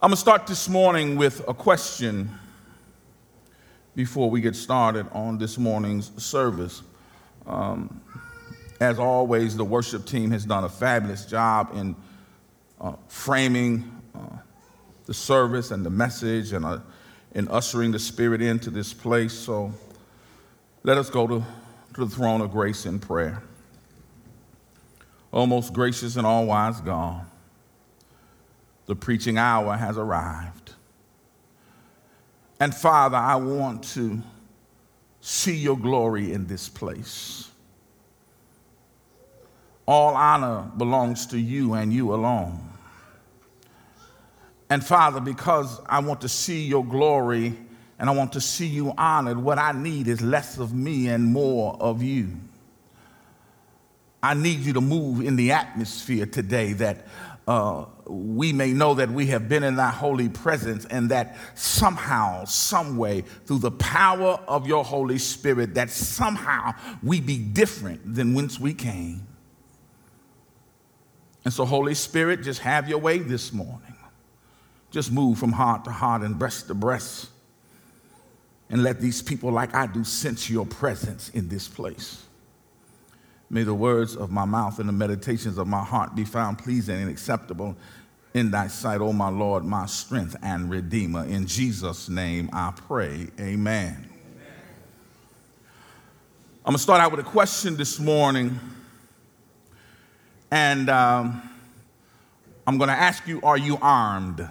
I'm going to start this morning with a question before we get started on this morning's service. Um, as always, the worship team has done a fabulous job in uh, framing uh, the service and the message and uh, in ushering the Spirit into this place. So let us go to, to the throne of grace in prayer. O most gracious and all wise God, the preaching hour has arrived. And Father, I want to see your glory in this place. All honor belongs to you and you alone. And Father, because I want to see your glory and I want to see you honored, what I need is less of me and more of you. I need you to move in the atmosphere today that uh, we may know that we have been in thy holy presence and that somehow, some way, through the power of your Holy Spirit, that somehow we be different than whence we came. And so, Holy Spirit, just have your way this morning. Just move from heart to heart and breast to breast. And let these people, like I do, sense your presence in this place. May the words of my mouth and the meditations of my heart be found pleasing and acceptable in thy sight, O my Lord, my strength and redeemer. In Jesus' name I pray. Amen. I'm going to start out with a question this morning. And um, I'm going to ask you Are you armed?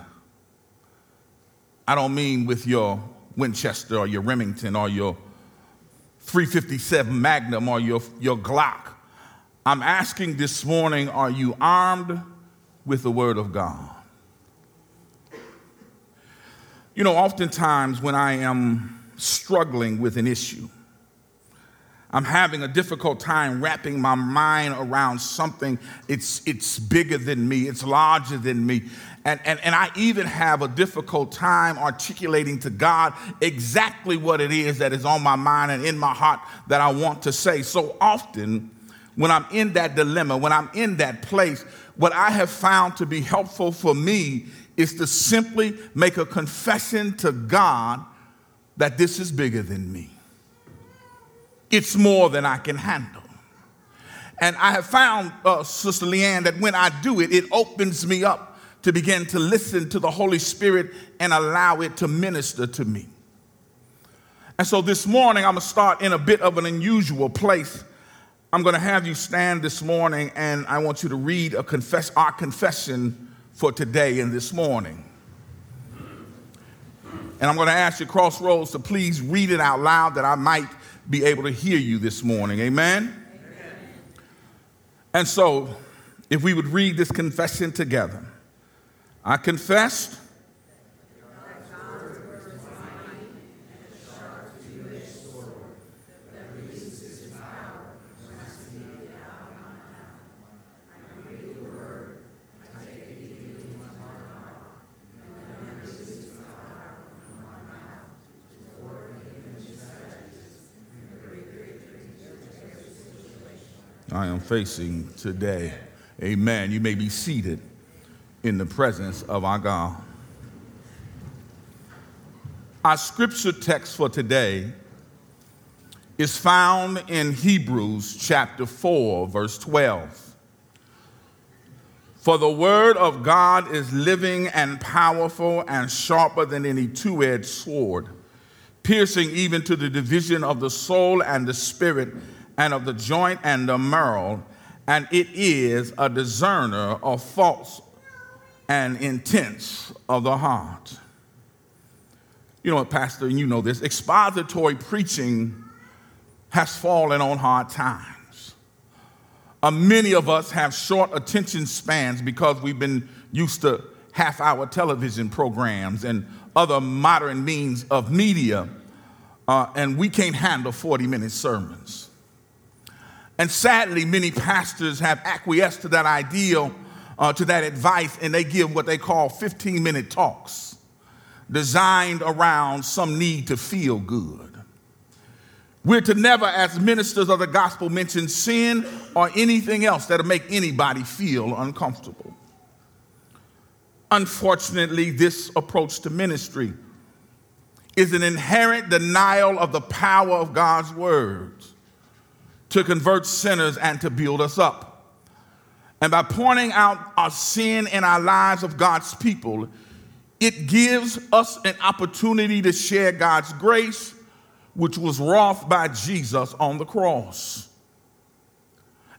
I don't mean with your Winchester or your Remington or your 357 Magnum or your, your Glock. I'm asking this morning are you armed with the Word of God? You know, oftentimes when I am struggling with an issue, I'm having a difficult time wrapping my mind around something. It's, it's bigger than me, it's larger than me. And, and, and I even have a difficult time articulating to God exactly what it is that is on my mind and in my heart that I want to say. So often, when I'm in that dilemma, when I'm in that place, what I have found to be helpful for me is to simply make a confession to God that this is bigger than me. It's more than I can handle. And I have found, uh, Sister Leanne, that when I do it, it opens me up to begin to listen to the Holy Spirit and allow it to minister to me. And so this morning, I'm going to start in a bit of an unusual place. I'm going to have you stand this morning and I want you to read a confess, our confession for today and this morning. And I'm going to ask you, Crossroads, to please read it out loud that I might be able to hear you this morning. Amen? Amen? And so, if we would read this confession together I confessed facing today. Amen. You may be seated in the presence of our God. Our scripture text for today is found in Hebrews chapter 4, verse 12. For the word of God is living and powerful and sharper than any two edged sword, piercing even to the division of the soul and the spirit and of the joint and the marrow, and it is a discerner of faults and intents of the heart. You know what, Pastor, and you know this expository preaching has fallen on hard times. Uh, many of us have short attention spans because we've been used to half hour television programs and other modern means of media, uh, and we can't handle 40 minute sermons. And sadly, many pastors have acquiesced to that ideal, uh, to that advice, and they give what they call 15 minute talks designed around some need to feel good. We're to never, as ministers of the gospel, mention sin or anything else that'll make anybody feel uncomfortable. unfortunately, this approach to ministry is an inherent denial of the power of God's words to convert sinners and to build us up. And by pointing out our sin in our lives of God's people, it gives us an opportunity to share God's grace, which was wrought by Jesus on the cross.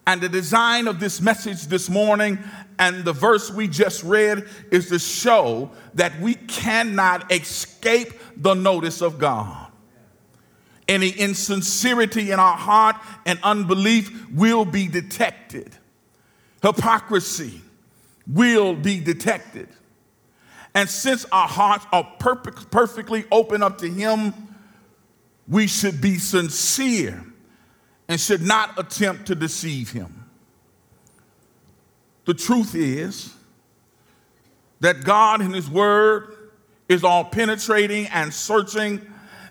And the design of this message this morning and the verse we just read is to show that we cannot escape the notice of God. Any insincerity in our heart and unbelief will be detected hypocrisy will be detected. And since our hearts are perfect, perfectly open up to Him, we should be sincere and should not attempt to deceive Him. The truth is that God in His Word is all penetrating and searching,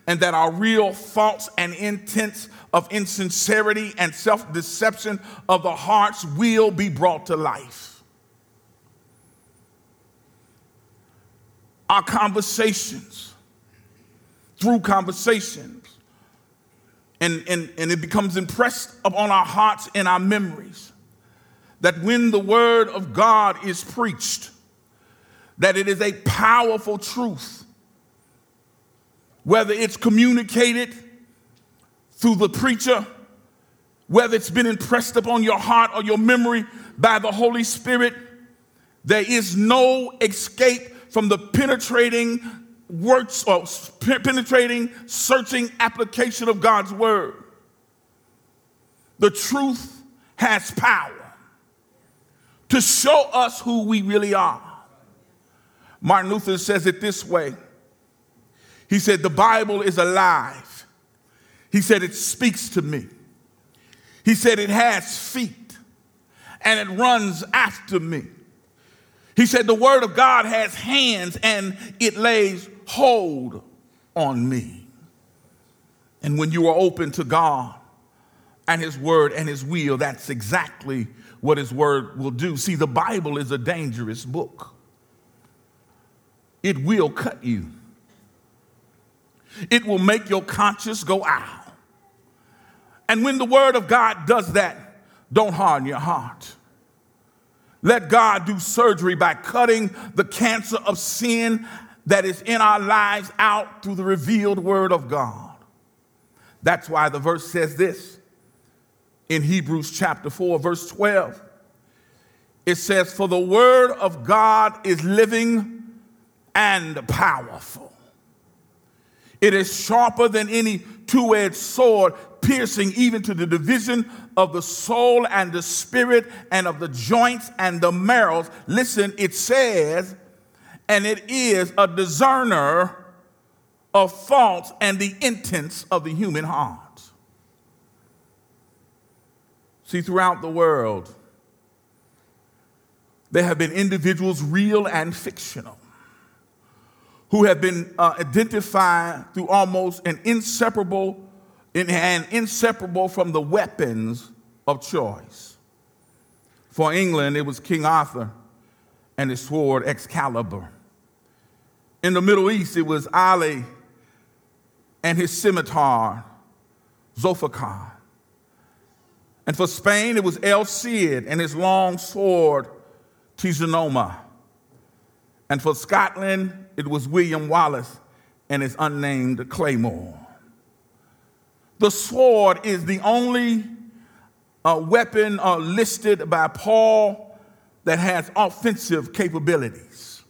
and that our real thoughts and intents of insincerity and self deception of the hearts will be brought to life. Our conversations, through conversations, and, and, and it becomes impressed upon our hearts and our memories that when the word of God is preached, that it is a powerful truth, whether it's communicated through the preacher, whether it's been impressed upon your heart or your memory by the Holy Spirit, there is no escape from the penetrating works or penetrating, searching application of God's word. The truth has power to show us who we really are. Martin Luther says it this way He said, The Bible is alive he said, It speaks to me. He said, It has feet and it runs after me. He said, The word of God has hands and it lays hold on me. And when you are open to God and His word and His will, that's exactly what His word will do. See, the Bible is a dangerous book, it will cut you. It will make your conscience go out. And when the word of God does that, don't harden your heart. Let God do surgery by cutting the cancer of sin that is in our lives out through the revealed word of God. That's why the verse says this in Hebrews chapter 4, verse 12. It says, For the word of God is living and powerful. It is sharper than any two edged sword, piercing even to the division of the soul and the spirit and of the joints and the marrows. Listen, it says, and it is a discerner of thoughts and the intents of the human heart. See, throughout the world, there have been individuals, real and fictional, who have been uh, identified through almost an inseparable and inseparable from the weapons of choice. For England, it was King Arthur and his sword Excalibur. In the Middle East, it was Ali and his scimitar Zulfikar. And for Spain, it was El Cid and his long sword Tizonoma. And for Scotland, it was William Wallace and his unnamed Claymore. The sword is the only uh, weapon uh, listed by Paul that has offensive capabilities.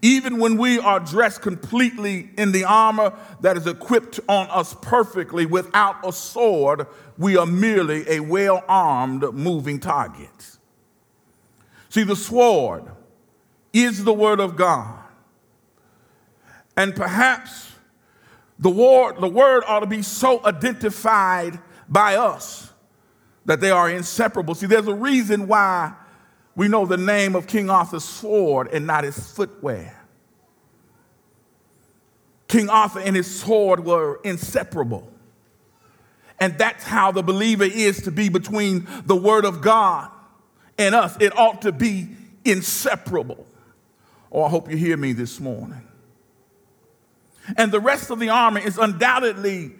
Even when we are dressed completely in the armor that is equipped on us perfectly without a sword, we are merely a well armed moving target. See, the sword is the word of God. And perhaps the word, the word ought to be so identified by us that they are inseparable. See, there's a reason why we know the name of King Arthur's sword and not his footwear. King Arthur and his sword were inseparable. And that's how the believer is to be between the word of God and us. It ought to be inseparable. Oh, I hope you hear me this morning. And the rest of the armor is undoubtedly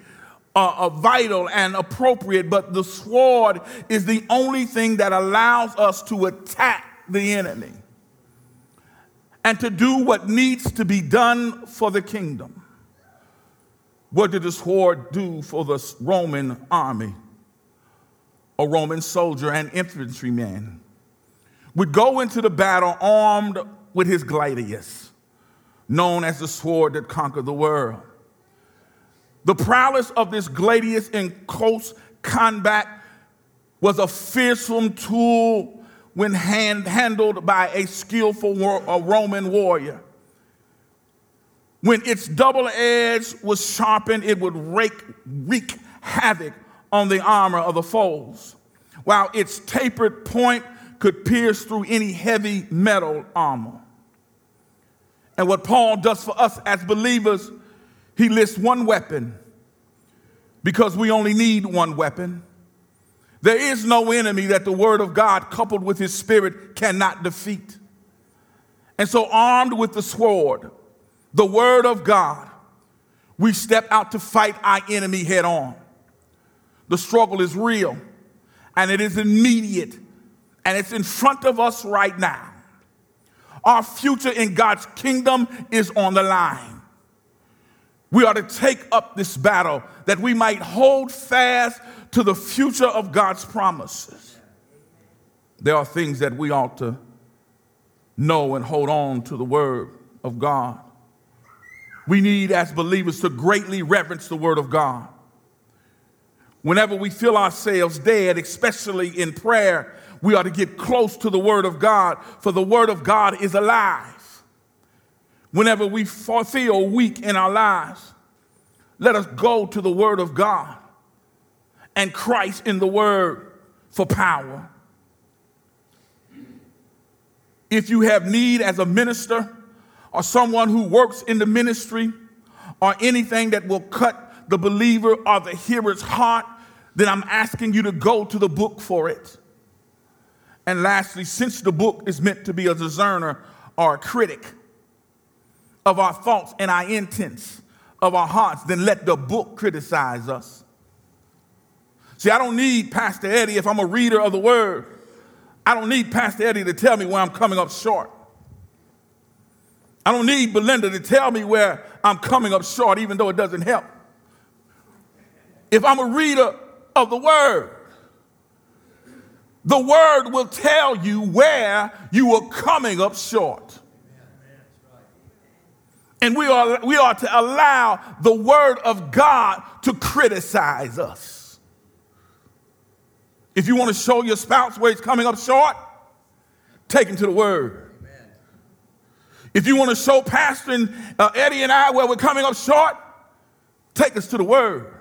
uh, uh, vital and appropriate, but the sword is the only thing that allows us to attack the enemy and to do what needs to be done for the kingdom. What did the sword do for the Roman army? A Roman soldier and infantryman would go into the battle armed with his gladius, known as the sword that conquered the world. The prowess of this gladius in close combat was a fearsome tool when hand, handled by a skillful war, a Roman warrior. When its double edge was sharpened, it would rake, wreak havoc on the armor of the foes, while its tapered point could pierce through any heavy metal armor. And what Paul does for us as believers, he lists one weapon because we only need one weapon. There is no enemy that the Word of God, coupled with His Spirit, cannot defeat. And so, armed with the sword, the Word of God, we step out to fight our enemy head on. The struggle is real and it is immediate and it's in front of us right now. Our future in God's kingdom is on the line. We are to take up this battle that we might hold fast to the future of God's promises. There are things that we ought to know and hold on to the Word of God. We need, as believers, to greatly reverence the Word of God. Whenever we feel ourselves dead, especially in prayer, we ought to get close to the Word of God, for the Word of God is alive. Whenever we feel weak in our lives, let us go to the Word of God and Christ in the Word for power. If you have need as a minister or someone who works in the ministry or anything that will cut the believer or the hearer's heart, then I'm asking you to go to the book for it. And lastly, since the book is meant to be a discerner or a critic of our thoughts and our intents, of our hearts, then let the book criticize us. See, I don't need Pastor Eddie if I'm a reader of the word. I don't need Pastor Eddie to tell me where I'm coming up short. I don't need Belinda to tell me where I'm coming up short, even though it doesn't help. If I'm a reader of the word, the word will tell you where you are coming up short. And we are, we are to allow the word of God to criticize us. If you want to show your spouse where he's coming up short, take him to the word. If you want to show Pastor and, uh, Eddie and I where we're coming up short, take us to the word.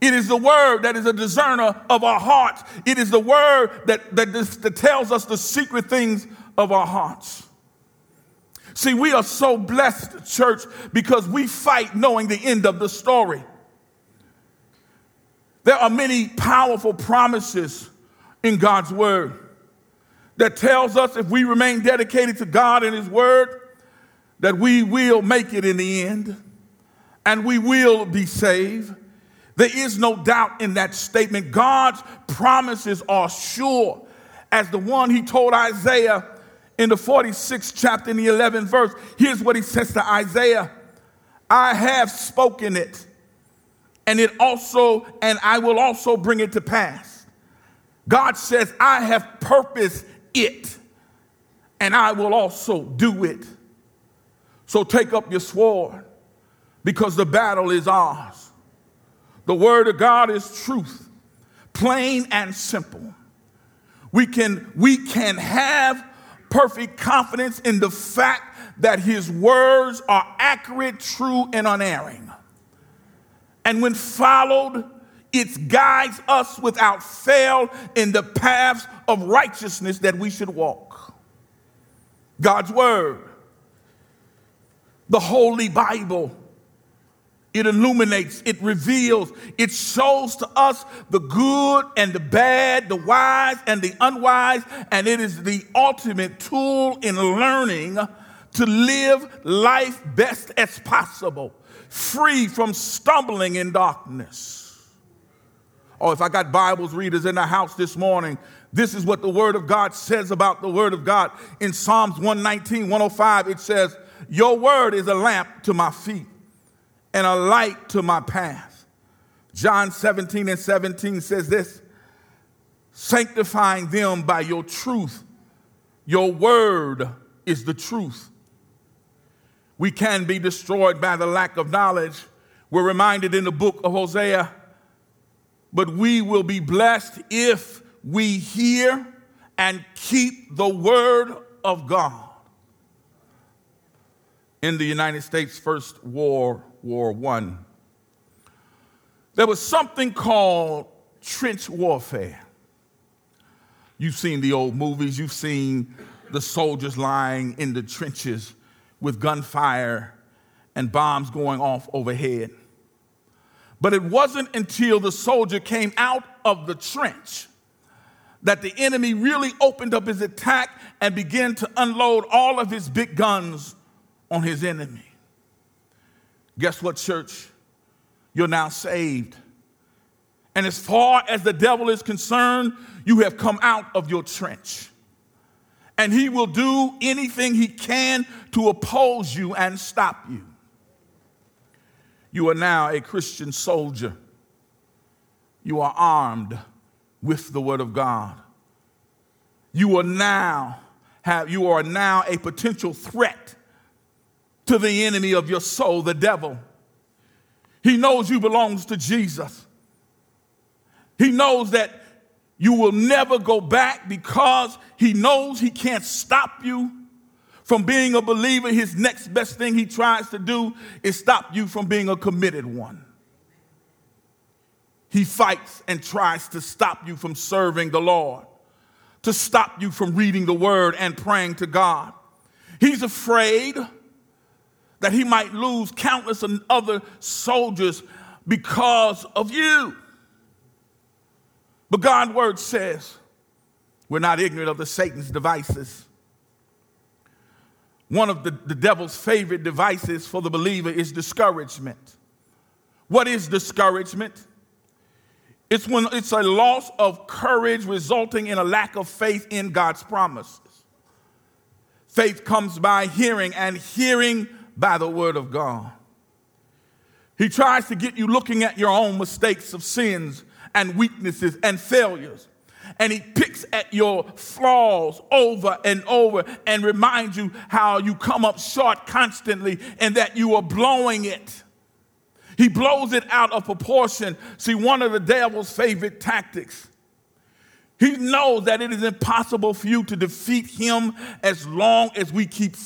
It is the word that is a discerner of our hearts. It is the word that, that, that tells us the secret things of our hearts. See, we are so blessed, church, because we fight knowing the end of the story. There are many powerful promises in God's word that tells us if we remain dedicated to God and his word that we will make it in the end and we will be saved. There is no doubt in that statement. God's promises are sure as the one he told Isaiah in the 46th chapter, in the 11th verse, here's what he says to Isaiah I have spoken it, and it also, and I will also bring it to pass. God says, I have purposed it, and I will also do it. So take up your sword, because the battle is ours. The word of God is truth, plain and simple. We can, we can have perfect confidence in the fact that his words are accurate, true, and unerring. And when followed, it guides us without fail in the paths of righteousness that we should walk. God's word, the Holy Bible, it illuminates, it reveals, it shows to us the good and the bad, the wise and the unwise, and it is the ultimate tool in learning to live life best as possible, free from stumbling in darkness. Oh, if I got Bibles readers in the house this morning, this is what the Word of God says about the Word of God. In Psalms 119, 105, it says, Your Word is a lamp to my feet and a light to my path. John 17 and 17 says this sanctifying them by your truth. Your word is the truth. We can be destroyed by the lack of knowledge. We're reminded in the book of Hosea, but we will be blessed if we hear and keep the word of God. In the United States First War War I. There was something called trench warfare. You've seen the old movies, you've seen the soldiers lying in the trenches with gunfire and bombs going off overhead. But it wasn't until the soldier came out of the trench that the enemy really opened up his attack and began to unload all of his big guns on his enemy. Guess what, church? You're now saved. And as far as the devil is concerned, you have come out of your trench. And he will do anything he can to oppose you and stop you. You are now a Christian soldier. You are armed with the word of God. You are now have you are now a potential threat to the enemy of your soul, the devil. He knows you belongs to Jesus. He knows that you will never go back because he knows he can't stop you from being a believer. His next best thing he tries to do is stop you from being a committed one. He fights and tries to stop you from serving the Lord, to stop you from reading the word and praying to God. He's afraid that he might lose countless other soldiers because of you. But God's word says we're not ignorant of the Satan's devices. One of the, the devil's favorite devices for the believer is discouragement. What is discouragement? It's when it's a loss of courage resulting in a lack of faith in God's promises. Faith comes by hearing, and hearing by the word of God. He tries to get you looking at your own mistakes of sins and weaknesses and failures. And he picks at your flaws over and over and reminds you how you come up short constantly and that you are blowing it. He blows it out of proportion. See, one of the devil's favorite tactics he knows that it is impossible for you to defeat him as long as we keep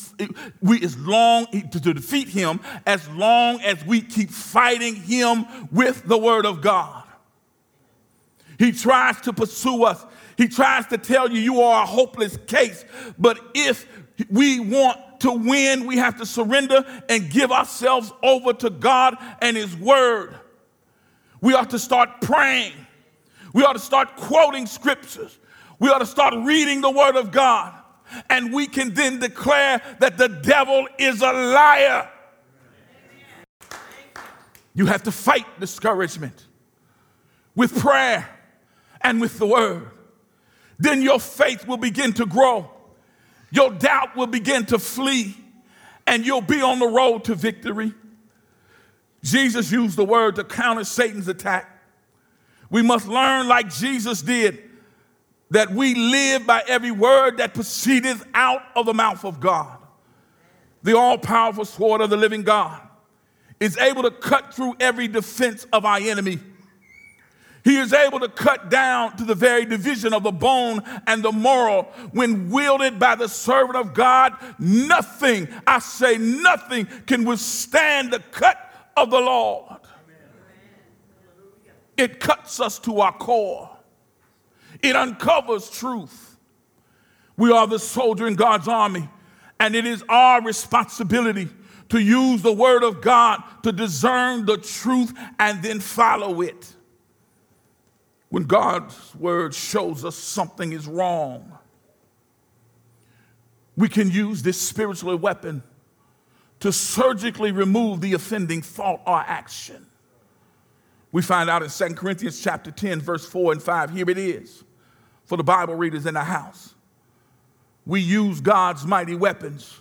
we as long to, to defeat him as long as we keep fighting him with the word of God. He tries to pursue us. He tries to tell you you are a hopeless case. But if we want to win, we have to surrender and give ourselves over to God and his word. We ought to start praying we ought to start quoting scriptures. We ought to start reading the word of God. And we can then declare that the devil is a liar. You have to fight discouragement with prayer and with the word. Then your faith will begin to grow. Your doubt will begin to flee, and you'll be on the road to victory. Jesus used the word to counter Satan's attack. We must learn, like Jesus did, that we live by every word that proceedeth out of the mouth of God. The all powerful sword of the living God is able to cut through every defense of our enemy. He is able to cut down to the very division of the bone and the marrow. When wielded by the servant of God, nothing, I say nothing, can withstand the cut of the Lord. It cuts us to our core. It uncovers truth. We are the soldier in God's army, and it is our responsibility to use the word of God to discern the truth and then follow it. When God's word shows us something is wrong, we can use this spiritual weapon to surgically remove the offending thought or action. We find out in 2 Corinthians chapter 10, verse 4 and 5. Here it is for the Bible readers in the house. We use God's mighty weapons,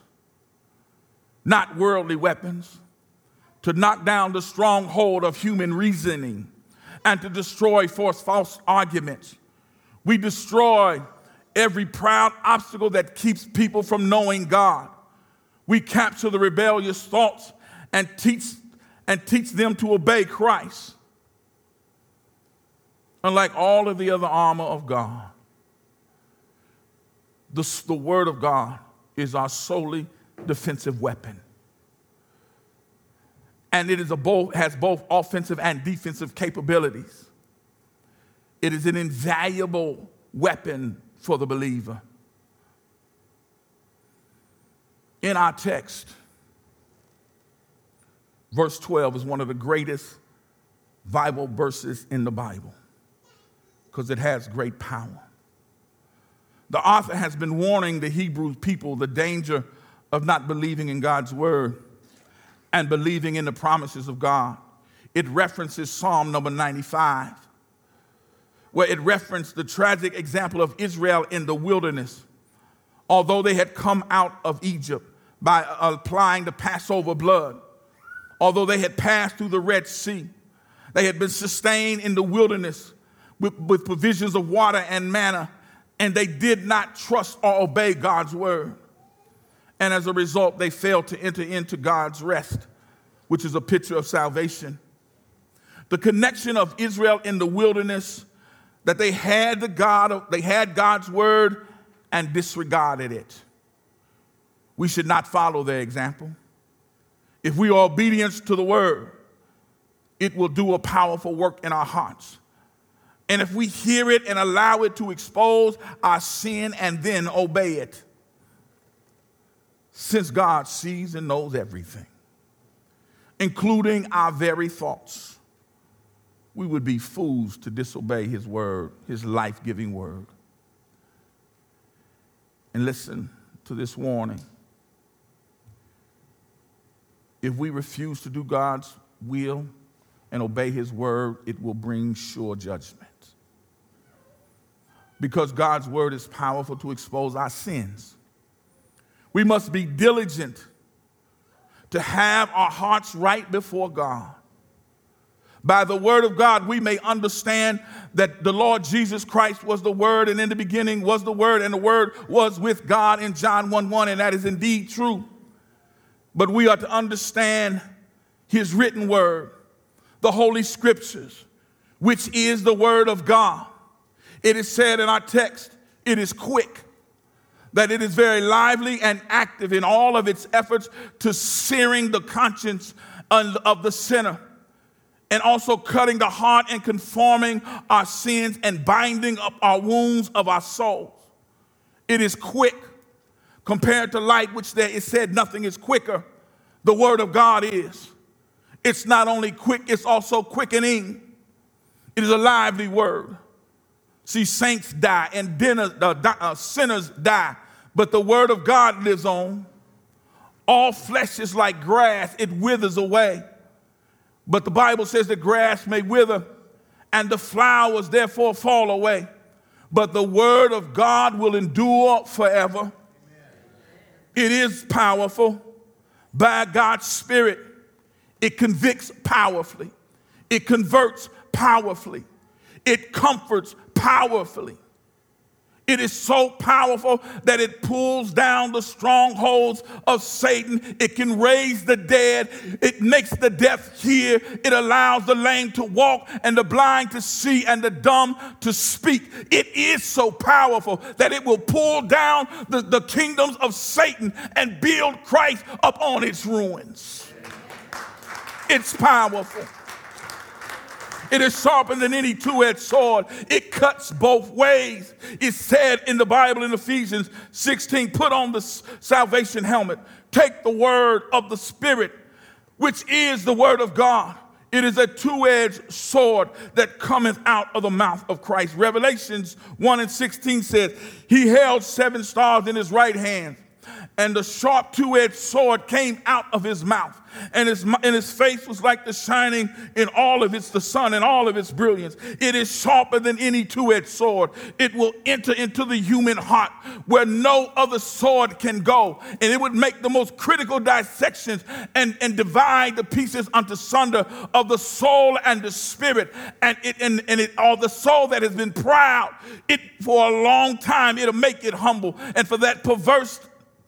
not worldly weapons, to knock down the stronghold of human reasoning and to destroy false, arguments. We destroy every proud obstacle that keeps people from knowing God. We capture the rebellious thoughts and teach, and teach them to obey Christ. Unlike all of the other armor of God, the, the Word of God is our solely defensive weapon. And it is a both, has both offensive and defensive capabilities. It is an invaluable weapon for the believer. In our text, verse 12 is one of the greatest Bible verses in the Bible because it has great power. The author has been warning the Hebrew people the danger of not believing in God's word and believing in the promises of God. It references Psalm number 95, where it referenced the tragic example of Israel in the wilderness. Although they had come out of Egypt by applying the Passover blood, although they had passed through the Red Sea, they had been sustained in the wilderness with, with provisions of water and manna, and they did not trust or obey God's word. And as a result, they failed to enter into God's rest, which is a picture of salvation. The connection of Israel in the wilderness, that they had the God, they had God's word and disregarded it. We should not follow their example. If we are obedient to the word, it will do a powerful work in our hearts. And if we hear it and allow it to expose our sin and then obey it, since God sees and knows everything, including our very thoughts, we would be fools to disobey His word, His life giving word. And listen to this warning. If we refuse to do God's will and obey His word, it will bring sure judgment because God's word is powerful to expose our sins. We must be diligent to have our hearts right before God. By the word of God, we may understand that the Lord Jesus Christ was the word, and in the beginning was the word, and the word was with God in John 1 1, and that is indeed true. But we are to understand his written word, the Holy Scriptures, which is the word of God. It is said in our text, it is quick, that it is very lively and active in all of its efforts to searing the conscience of the sinner and also cutting the heart and conforming our sins and binding up our wounds of our souls. It is quick compared to light, which there is said nothing is quicker. The word of God is. It's not only quick, it's also quickening. It is a lively word. See, saints die and dinner, uh, uh, sinners die, but the word of God lives on. All flesh is like grass, it withers away. But the Bible says the grass may wither and the flowers therefore fall away. But the word of God will endure forever. It is powerful by God's Spirit. It convicts powerfully, it converts powerfully, it comforts powerfully. It is so powerful that it pulls down the strongholds of Satan. It can raise the dead. It makes the deaf hear. It allows the lame to walk and the blind to see and the dumb to speak. It is so powerful that it will pull down the, the kingdoms of Satan and build Christ upon its ruins. It's powerful. It is sharper than any two edged sword. It cuts both ways. It's said in the Bible in Ephesians 16 put on the salvation helmet, take the word of the Spirit, which is the word of God. It is a two edged sword that cometh out of the mouth of Christ. Revelations 1 and 16 says, He held seven stars in his right hand and the sharp two edged sword came out of his mouth. And his, and his face was like the shining in all of its, the sun and all of its brilliance. It is sharper than any two edged sword. It will enter into the human heart where no other sword can go. And it would make the most critical dissections and, and divide the pieces unto sunder of the soul and the spirit. And it, and, and it, all the soul that has been proud, it for a long time, it'll make it humble. And for that perverse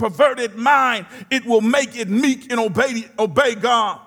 perverted mind, it will make it meek and obey, obey God.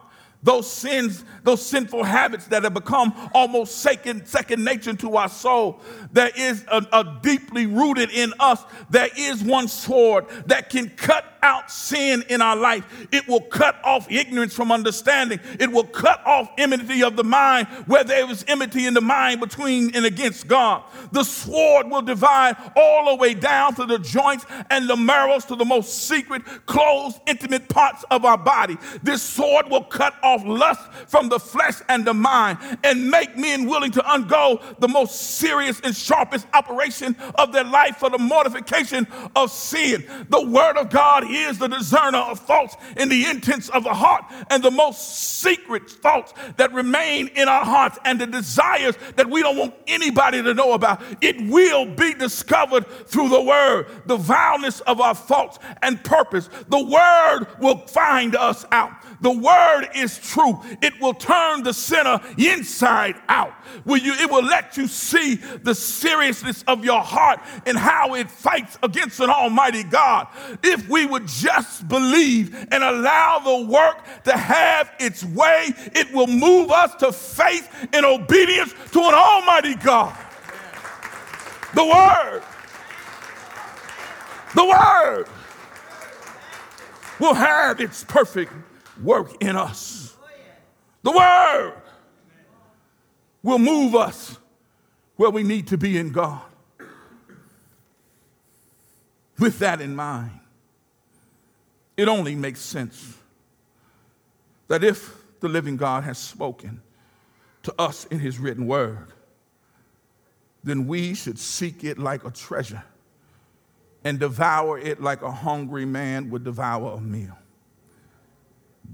Those sins, those sinful habits that have become almost second, second nature to our soul, there is a, a deeply rooted in us. There is one sword that can cut out sin in our life. It will cut off ignorance from understanding. It will cut off enmity of the mind where there is enmity in the mind between and against God. The sword will divide all the way down to the joints and the marrows to the most secret, closed, intimate parts of our body. This sword will cut off lust from the flesh and the mind and make men willing to undergo the most serious and sharpest operation of their life for the mortification of sin. The word of God is the discerner of thoughts and the intents of the heart and the most secret thoughts that remain in our hearts and the desires that we don't want anybody to know about. It will be discovered through the word, the vileness of our thoughts and purpose. The word will find us out. The word is true. It will turn the sinner inside out. Will you, it will let you see the seriousness of your heart and how it fights against an almighty God. If we would just believe and allow the work to have its way, it will move us to faith and obedience to an almighty God. The word. The word will have its perfect work in us. The Word will move us where we need to be in God. With that in mind, it only makes sense that if the living God has spoken to us in His written word, then we should seek it like a treasure and devour it like a hungry man would devour a meal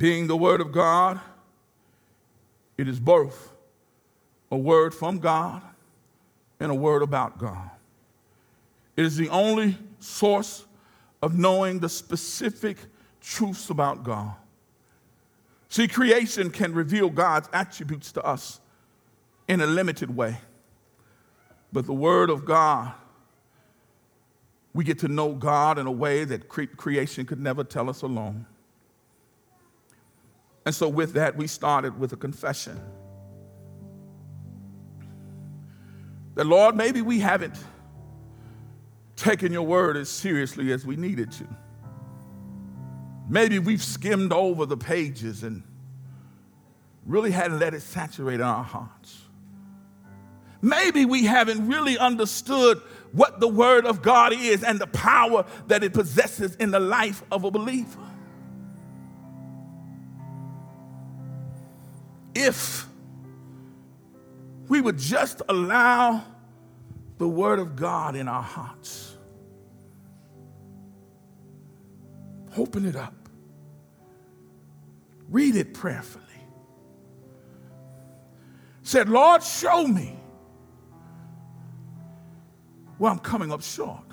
being the Word of God, it is both a word from God and a word about God. It is the only source of knowing the specific truths about God. See, creation can reveal God's attributes to us in a limited way, but the Word of God, we get to know God in a way that cre- creation could never tell us alone. And so, with that, we started with a confession that, Lord, maybe we haven't taken your word as seriously as we needed to. Maybe we've skimmed over the pages and really hadn't let it saturate our hearts. Maybe we haven't really understood what the Word of God is and the power that it possesses in the life of a believer. if we would just allow the Word of God in our hearts, open it up, read it prayerfully. Said, Lord, show me where I'm coming up short.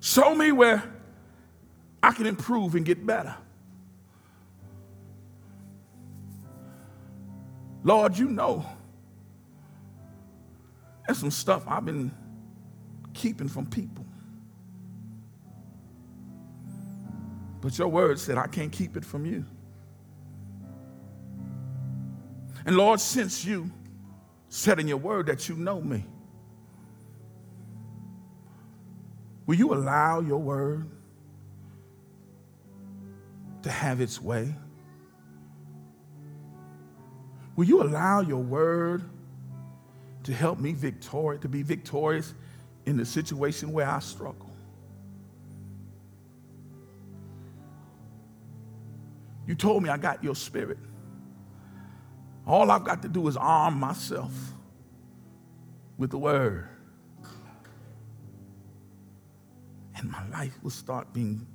Show me where I can improve and get better. Lord, you know there's some stuff I've been keeping from people. But your word said I can't keep it from you. And Lord, since you said in your word that you know me, will you allow your word to have its way? Will you allow your word to help me victorious, to be victorious in the situation where I struggle? You told me I got your spirit. All I've got to do is arm myself with the word. And my life will start being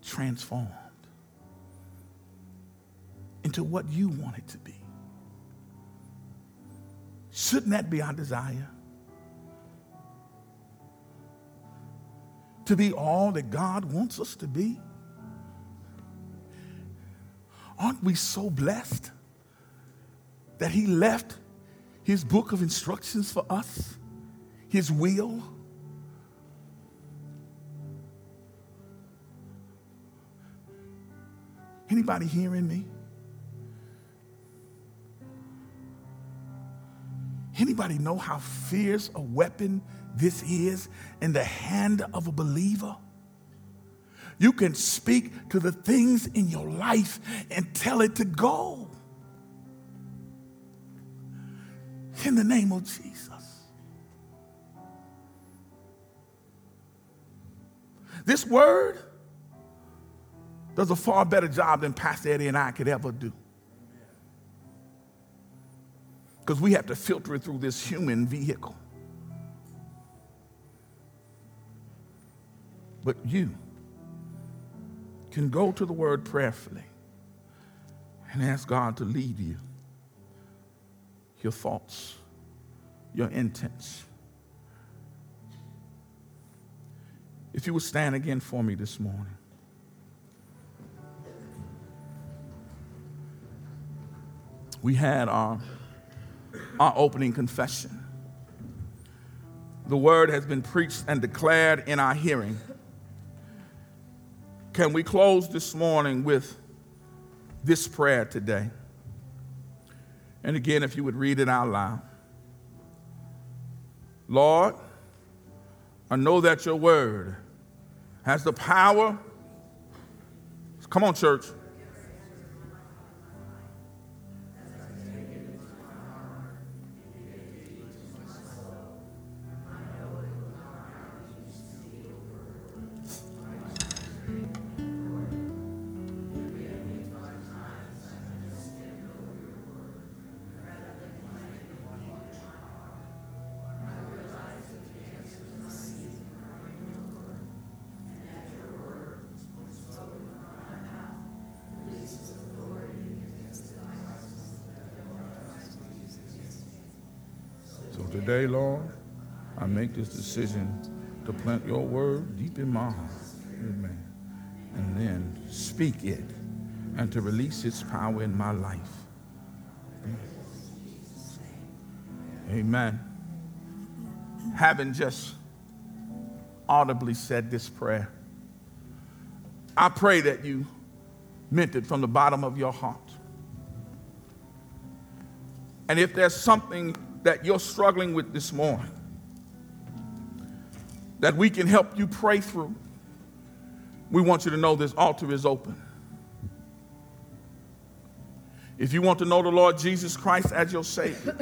transformed into what you want it to be. Shouldn't that be our desire? To be all that God wants us to be? Aren't we so blessed that He left His book of instructions for us, His will? Anybody hearing me? Anybody know how fierce a weapon this is in the hand of a believer? You can speak to the things in your life and tell it to go. In the name of Jesus. This word does a far better job than Pastor Eddie and I could ever do. Because we have to filter it through this human vehicle. But you can go to the word prayerfully and ask God to lead you, your thoughts, your intents. If you would stand again for me this morning. We had our, our opening confession. The word has been preached and declared in our hearing. Can we close this morning with this prayer today? And again, if you would read it out loud. Lord, I know that your word has the power. Come on, church I make this decision to plant your word deep in my heart. Amen. And then speak it and to release its power in my life. Amen. Having just audibly said this prayer, I pray that you meant it from the bottom of your heart. And if there's something that you're struggling with this morning that we can help you pray through, we want you to know this altar is open. If you want to know the Lord Jesus Christ as your Savior,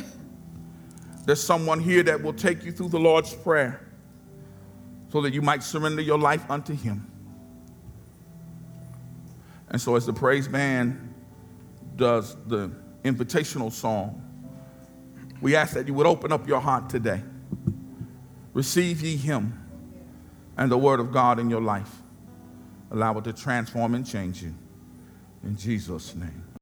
there's someone here that will take you through the Lord's Prayer so that you might surrender your life unto Him. And so, as the praise band does the invitational song, we ask that you would open up your heart today. Receive ye him and the word of God in your life. Allow it to transform and change you. In Jesus' name.